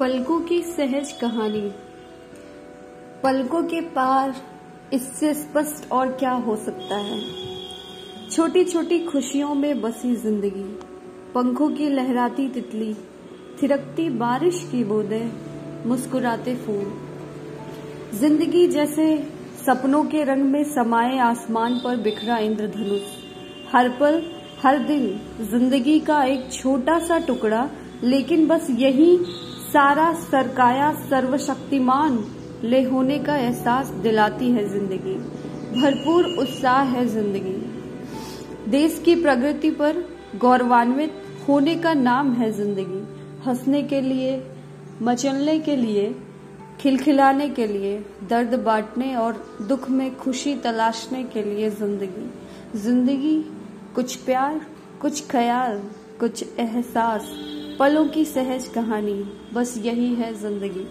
पलकों की सहज कहानी। पलकों के पार इससे स्पष्ट और क्या हो सकता है? छोटी छोटी खुशियों में बसी ज़िंदगी, पंखों की लहराती तितली, थिरकती बारिश की बूंदें, मुस्कुराते फूल। ज़िंदगी जैसे सपनों के रंग में समाये आसमान पर बिखरा इंद्रधनुष। हर पल, हर दिन ज़िंदगी का एक छोटा सा टुकड़ा, लेकिन बस यही सारा सरकाया सर्वशक्तिमान ले होने का एहसास दिलाती है ज़िंदगी। भरपूर उत्साह है ज़िंदगी। देश की प्रगति पर गौरवान्वित होने का नाम है ज़िंदगी। हंसने के लिए, मचलने के लिए, खिलखिलाने के लिए, दर्द बांटने और दुख में खुशी तलाशने के लिए ज़िंदगी। ज़िंदगी, कुछ प्यार, कुछ ख्याल, कुछ एहसास। पलों की सहज कहानी बस यही है ज़िंदगी।